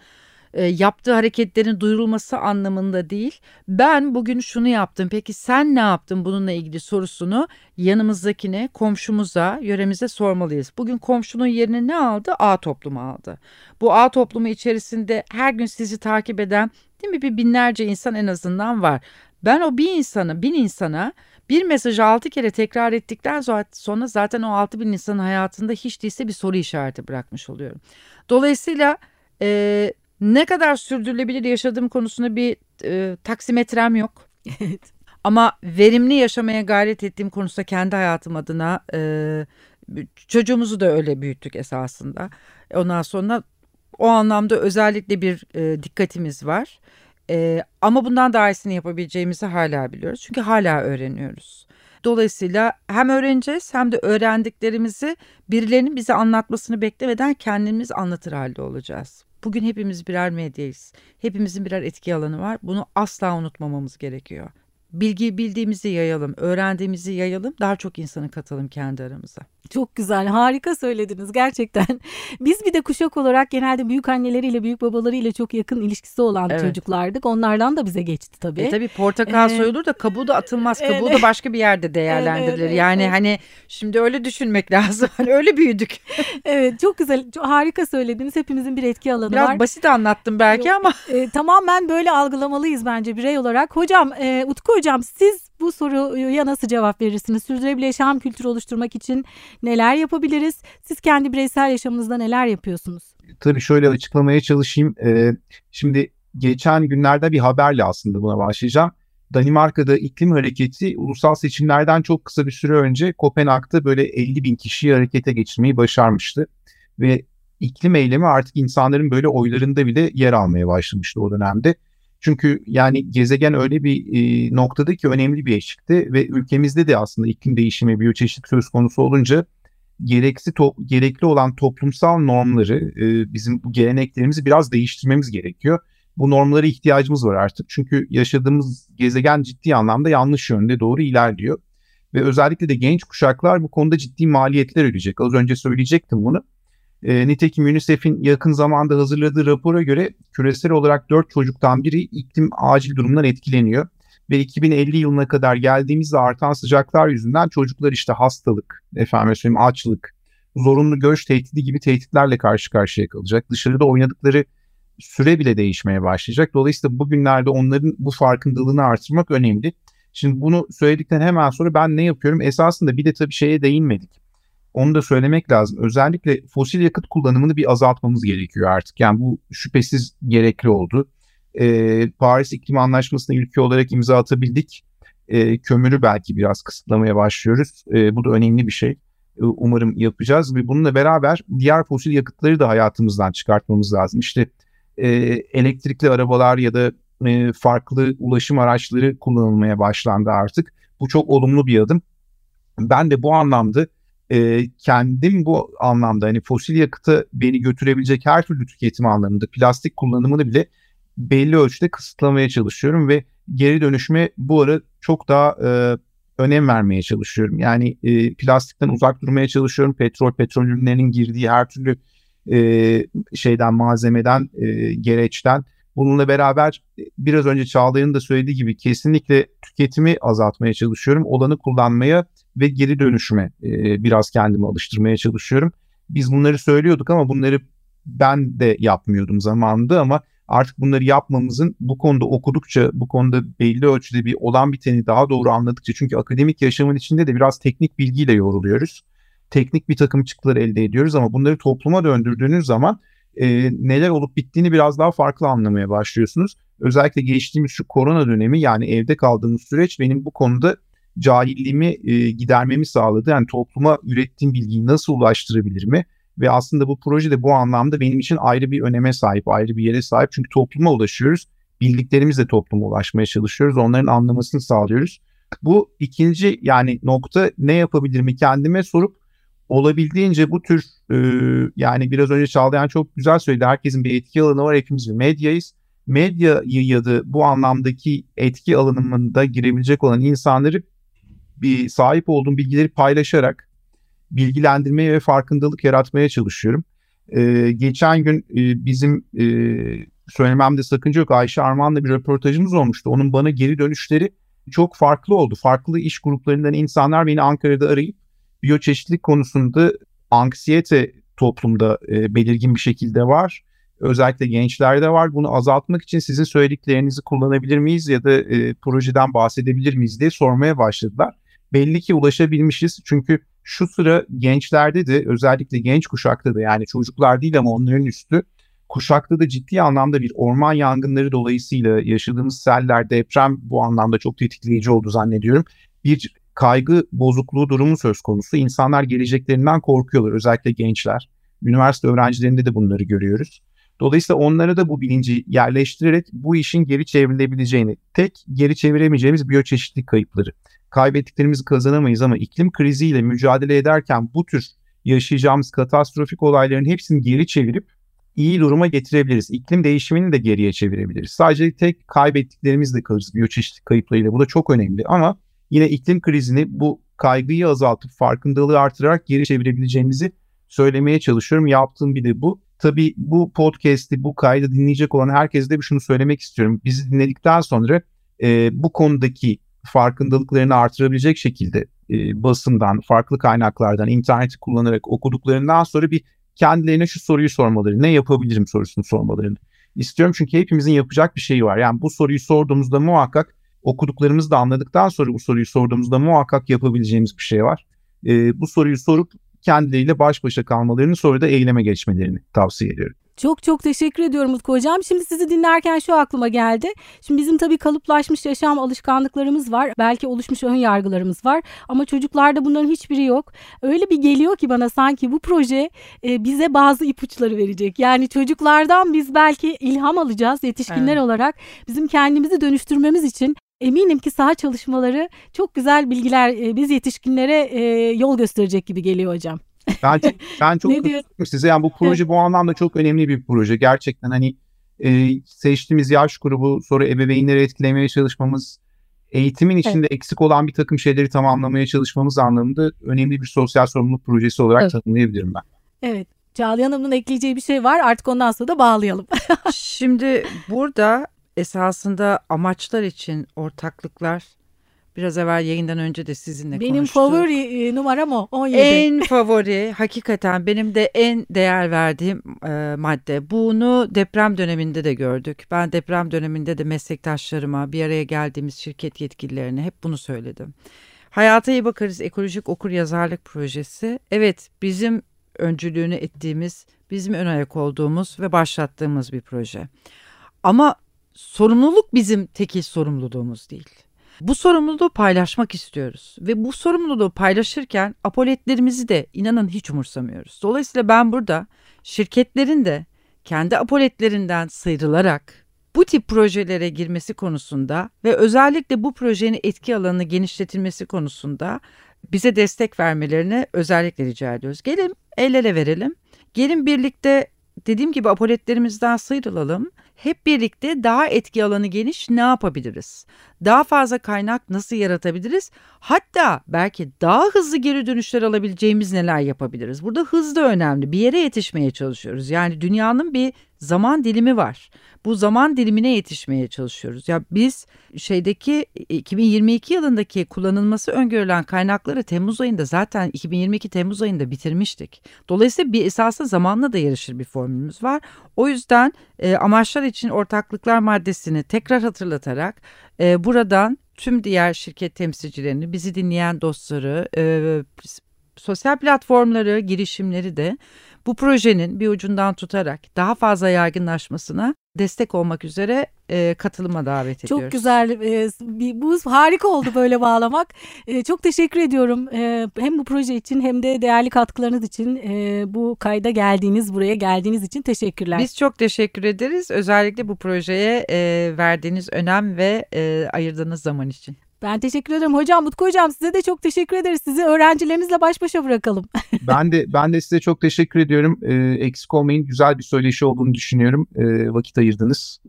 e, yaptığı hareketlerin duyurulması anlamında değil. Ben bugün şunu yaptım. Peki sen ne yaptın bununla ilgili sorusunu yanımızdakine, komşumuza, yöremize sormalıyız. Bugün komşunun yerini ne aldı? A toplumu aldı. Bu A toplumu içerisinde her gün sizi takip eden değil mi bir binlerce insan en azından var. Ben o bir insana, bin insana bir mesajı altı kere tekrar ettikten sonra zaten o altı bin insanın hayatında hiç değilse bir soru işareti bırakmış oluyorum. Dolayısıyla e, ne kadar sürdürülebilir yaşadığım konusunda bir e, taksimetrem yok. Evet. Ama verimli yaşamaya gayret ettiğim konusunda kendi hayatım adına e, çocuğumuzu da öyle büyüttük esasında. Ondan sonra o anlamda özellikle bir e, dikkatimiz var. E, ama bundan daha iyisini yapabileceğimizi hala biliyoruz. Çünkü hala öğreniyoruz. Dolayısıyla hem öğreneceğiz hem de öğrendiklerimizi birilerinin bize anlatmasını beklemeden kendimiz anlatır halde olacağız. Bugün hepimiz birer medyayız. Hepimizin birer etki alanı var. Bunu asla unutmamamız gerekiyor. Bilgi bildiğimizi yayalım, öğrendiğimizi yayalım, daha çok insanı katalım kendi aramıza. Çok güzel, harika söylediniz gerçekten. Biz bir de kuşak olarak genelde büyük anneleriyle, büyük babalarıyla çok yakın ilişkisi olan Evet. çocuklardık. Onlardan da bize geçti tabii. E tabii portakal Ee, soyulur da kabuğu da atılmaz. Kabuğu evet. da başka bir yerde değerlendirilir. Evet, evet, yani evet. hani şimdi öyle düşünmek lazım. Hani öyle büyüdük. Evet, çok güzel, çok harika söylediniz. Hepimizin bir etki alanı Biraz var. basit anlattım belki Yok. ama E, tamamen böyle algılamalıyız bence birey olarak. Hocam, e, Utku hocam siz bu soruya nasıl cevap verirsiniz? Sürdürülebilir yaşam kültürü oluşturmak için neler yapabiliriz? Siz kendi bireysel yaşamınızda neler yapıyorsunuz? Tabii şöyle açıklamaya çalışayım. Ee, şimdi geçen günlerde bir haberle aslında buna başlayacağım. Danimarka'da iklim hareketi ulusal seçimlerden çok kısa bir süre önce Kopenhag'da böyle 50 bin kişiyi harekete geçirmeyi başarmıştı. Ve iklim eylemi artık insanların böyle oylarında bile yer almaya başlamıştı o dönemde. Çünkü yani gezegen öyle bir e, noktada ki önemli bir eşikti ve ülkemizde de aslında iklim değişimi, biyoçeşitlik söz konusu olunca gereksi to- gerekli olan toplumsal normları, e, bizim bu geleneklerimizi biraz değiştirmemiz gerekiyor. Bu normlara ihtiyacımız var artık. Çünkü yaşadığımız gezegen ciddi anlamda yanlış yönde doğru ilerliyor. Ve özellikle de genç kuşaklar bu konuda ciddi maliyetler ödeyecek. Az önce söyleyecektim bunu. E, nitekim UNICEF'in yakın zamanda hazırladığı rapora göre küresel olarak 4 çocuktan biri iklim acil durumdan etkileniyor. Ve 2050 yılına kadar geldiğimizde artan sıcaklar yüzünden çocuklar işte hastalık, efendim söyleyeyim açlık, zorunlu göç tehdidi gibi tehditlerle karşı karşıya kalacak. Dışarıda oynadıkları süre bile değişmeye başlayacak. Dolayısıyla bugünlerde onların bu farkındalığını artırmak önemli. Şimdi bunu söyledikten hemen sonra ben ne yapıyorum? Esasında bir de tabii şeye değinmedik onu da söylemek lazım. Özellikle fosil yakıt kullanımını bir azaltmamız gerekiyor artık. Yani bu şüphesiz gerekli oldu. Ee, Paris İklim Anlaşması'na ülke olarak imza atabildik. Ee, kömürü belki biraz kısıtlamaya başlıyoruz. Ee, bu da önemli bir şey. Ee, umarım yapacağız ve bununla beraber diğer fosil yakıtları da hayatımızdan çıkartmamız lazım. İşte e, elektrikli arabalar ya da e, farklı ulaşım araçları kullanılmaya başlandı artık. Bu çok olumlu bir adım. Ben de bu anlamda e, kendim bu anlamda hani fosil yakıtı beni götürebilecek her türlü tüketim anlamında plastik kullanımını bile belli ölçüde kısıtlamaya çalışıyorum ve geri dönüşüme bu ara çok daha e, önem vermeye çalışıyorum. Yani e, plastikten uzak durmaya çalışıyorum. Petrol, petrol ürünlerinin girdiği her türlü e, şeyden, malzemeden, e, gereçten. Bununla beraber biraz önce Çağlayan'ın da söylediği gibi kesinlikle tüketimi azaltmaya çalışıyorum. Olanı kullanmaya ve geri dönüşüme e, biraz kendimi alıştırmaya çalışıyorum. Biz bunları söylüyorduk ama bunları ben de yapmıyordum zamanında ama artık bunları yapmamızın bu konuda okudukça, bu konuda belli ölçüde bir olan biteni daha doğru anladıkça çünkü akademik yaşamın içinde de biraz teknik bilgiyle yoruluyoruz. Teknik bir takım çıktılar elde ediyoruz ama bunları topluma döndürdüğünüz zaman e, neler olup bittiğini biraz daha farklı anlamaya başlıyorsunuz. Özellikle geçtiğimiz şu korona dönemi yani evde kaldığımız süreç benim bu konuda cahilliğimi e, gidermemi sağladı. Yani topluma ürettiğim bilgiyi nasıl ulaştırabilir mi? Ve aslında bu proje de bu anlamda benim için ayrı bir öneme sahip, ayrı bir yere sahip. Çünkü topluma ulaşıyoruz. Bildiklerimizle topluma ulaşmaya çalışıyoruz. Onların anlamasını sağlıyoruz. Bu ikinci yani nokta ne yapabilirim kendime sorup olabildiğince bu tür e, yani biraz önce Çağlayan çok güzel söyledi. Herkesin bir etki alanı var. Hepimiz bir medyayız. Medyayı ya da bu anlamdaki etki alanında girebilecek olan insanları bir sahip olduğum bilgileri paylaşarak bilgilendirmeye ve farkındalık yaratmaya çalışıyorum. Ee, geçen gün e, bizim e, söylememde sakınca yok Ayşe Arman'la bir röportajımız olmuştu. Onun bana geri dönüşleri çok farklı oldu. Farklı iş gruplarından insanlar beni Ankara'da arayıp biyoçeşitlik konusunda anksiyete toplumda e, belirgin bir şekilde var. Özellikle gençlerde var. Bunu azaltmak için sizin söylediklerinizi kullanabilir miyiz ya da e, projeden bahsedebilir miyiz diye sormaya başladılar belli ki ulaşabilmişiz. Çünkü şu sıra gençlerde de özellikle genç kuşakta da yani çocuklar değil ama onların üstü kuşakta da ciddi anlamda bir orman yangınları dolayısıyla yaşadığımız seller, deprem bu anlamda çok tetikleyici oldu zannediyorum. Bir kaygı bozukluğu durumu söz konusu. İnsanlar geleceklerinden korkuyorlar özellikle gençler. Üniversite öğrencilerinde de bunları görüyoruz. Dolayısıyla onlara da bu bilinci yerleştirerek bu işin geri çevrilebileceğini, tek geri çeviremeyeceğimiz biyoçeşitlik kayıpları kaybettiklerimizi kazanamayız ama iklim kriziyle mücadele ederken bu tür yaşayacağımız katastrofik olayların hepsini geri çevirip iyi duruma getirebiliriz. İklim değişimini de geriye çevirebiliriz. Sadece tek kaybettiklerimizle kalırız biyoçeşitlik kayıplarıyla. Bu da çok önemli ama yine iklim krizini bu kaygıyı azaltıp farkındalığı artırarak geri çevirebileceğimizi söylemeye çalışıyorum. Yaptığım bir de bu. Tabii bu podcast'i, bu kaydı dinleyecek olan herkese de şunu söylemek istiyorum. Bizi dinledikten sonra e, bu konudaki farkındalıklarını artırabilecek şekilde e, basından, farklı kaynaklardan, interneti kullanarak okuduklarından sonra bir kendilerine şu soruyu sormaları, ne yapabilirim sorusunu sormalarını istiyorum. Çünkü hepimizin yapacak bir şeyi var. Yani bu soruyu sorduğumuzda muhakkak okuduklarımızı da anladıktan sonra bu soruyu sorduğumuzda muhakkak yapabileceğimiz bir şey var. E, bu soruyu sorup kendileriyle baş başa kalmalarını sonra da eyleme geçmelerini tavsiye ediyorum. Çok çok teşekkür ediyorum Utku Hocam. Şimdi sizi dinlerken şu aklıma geldi. Şimdi bizim tabii kalıplaşmış yaşam alışkanlıklarımız var. Belki oluşmuş ön yargılarımız var. Ama çocuklarda bunların hiçbiri yok. Öyle bir geliyor ki bana sanki bu proje e, bize bazı ipuçları verecek. Yani çocuklardan biz belki ilham alacağız yetişkinler evet. olarak. Bizim kendimizi dönüştürmemiz için eminim ki saha çalışmaları çok güzel bilgiler e, biz yetişkinlere e, yol gösterecek gibi geliyor hocam. Ben çok, ben çok size yani bu proje bu anlamda çok önemli bir proje. Gerçekten hani e, seçtiğimiz yaş grubu sonra ebeveynleri etkilemeye çalışmamız eğitimin içinde evet. eksik olan bir takım şeyleri tamamlamaya çalışmamız anlamında önemli bir sosyal sorumluluk projesi olarak evet. tanımlayabilirim ben. Evet. Çağlayan Hanım'ın ekleyeceği bir şey var. Artık ondan sonra da bağlayalım. Şimdi burada esasında amaçlar için ortaklıklar Biraz evvel yayından önce de sizinle benim konuştuk. Benim favori e, numaram o 17. En favori hakikaten benim de en değer verdiğim e, madde. Bunu deprem döneminde de gördük. Ben deprem döneminde de meslektaşlarıma bir araya geldiğimiz şirket yetkililerine hep bunu söyledim. Hayata iyi bakarız ekolojik okur yazarlık projesi. Evet bizim öncülüğünü ettiğimiz, bizim ön ayak olduğumuz ve başlattığımız bir proje. Ama sorumluluk bizim tekil sorumluluğumuz değil. Bu sorumluluğu paylaşmak istiyoruz ve bu sorumluluğu paylaşırken apoletlerimizi de inanın hiç umursamıyoruz. Dolayısıyla ben burada şirketlerin de kendi apoletlerinden sıyrılarak bu tip projelere girmesi konusunda ve özellikle bu projenin etki alanını genişletilmesi konusunda bize destek vermelerini özellikle rica ediyoruz. Gelin el ele verelim. Gelin birlikte dediğim gibi apoletlerimizden sıyrılalım hep birlikte daha etki alanı geniş ne yapabiliriz? Daha fazla kaynak nasıl yaratabiliriz? Hatta belki daha hızlı geri dönüşler alabileceğimiz neler yapabiliriz? Burada hız da önemli. Bir yere yetişmeye çalışıyoruz. Yani dünyanın bir zaman dilimi var. Bu zaman dilimine yetişmeye çalışıyoruz. Ya biz şeydeki 2022 yılındaki kullanılması öngörülen kaynakları Temmuz ayında zaten 2022 Temmuz ayında bitirmiştik. Dolayısıyla bir esasında zamanla da yarışır bir formülümüz var. O yüzden e, amaçlar için ortaklıklar maddesini tekrar hatırlatarak e, buradan tüm diğer şirket temsilcilerini, bizi dinleyen dostları, e, sosyal platformları, girişimleri de bu projenin bir ucundan tutarak daha fazla yaygınlaşmasına destek olmak üzere e, katılıma davet ediyoruz. Çok güzel. E, bu harika oldu böyle bağlamak. E, çok teşekkür ediyorum. E, hem bu proje için hem de değerli katkılarınız için e, bu kayda geldiğiniz, buraya geldiğiniz için teşekkürler. Biz çok teşekkür ederiz. Özellikle bu projeye e, verdiğiniz önem ve e, ayırdığınız zaman için. Ben teşekkür ederim hocam. Mutku hocam size de çok teşekkür ederiz. Sizi öğrencilerinizle baş başa bırakalım. ben de ben de size çok teşekkür ediyorum. Ee, eksik olmayın. Güzel bir söyleşi olduğunu düşünüyorum. Ee, vakit ayırdınız.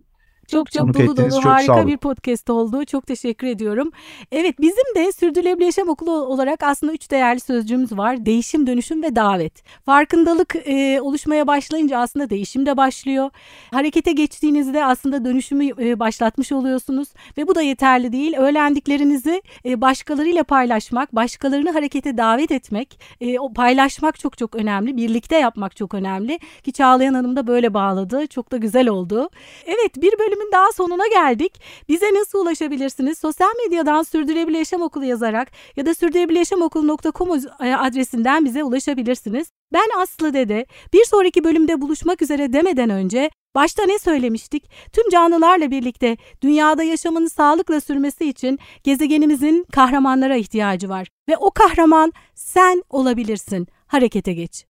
Çok çok dolu dolu çok harika bir podcast oldu. Çok teşekkür ediyorum. Evet bizim de Sürdürülebilir Yaşam Okulu olarak aslında üç değerli sözcüğümüz var. Değişim, dönüşüm ve davet. Farkındalık e, oluşmaya başlayınca aslında değişim de başlıyor. Harekete geçtiğinizde aslında dönüşümü e, başlatmış oluyorsunuz. Ve bu da yeterli değil. Öğrendiklerinizi e, başkalarıyla paylaşmak, başkalarını harekete davet etmek, e, o paylaşmak çok çok önemli. Birlikte yapmak çok önemli. Ki Çağlayan Hanım da böyle bağladı. Çok da güzel oldu. Evet bir bölüm bölümün daha sonuna geldik. Bize nasıl ulaşabilirsiniz? Sosyal medyadan Sürdürülebilir Yaşam Okulu yazarak ya da sürdürülebiliryaşamokulu.com adresinden bize ulaşabilirsiniz. Ben Aslı Dede. Bir sonraki bölümde buluşmak üzere demeden önce Başta ne söylemiştik? Tüm canlılarla birlikte dünyada yaşamını sağlıkla sürmesi için gezegenimizin kahramanlara ihtiyacı var. Ve o kahraman sen olabilirsin. Harekete geç.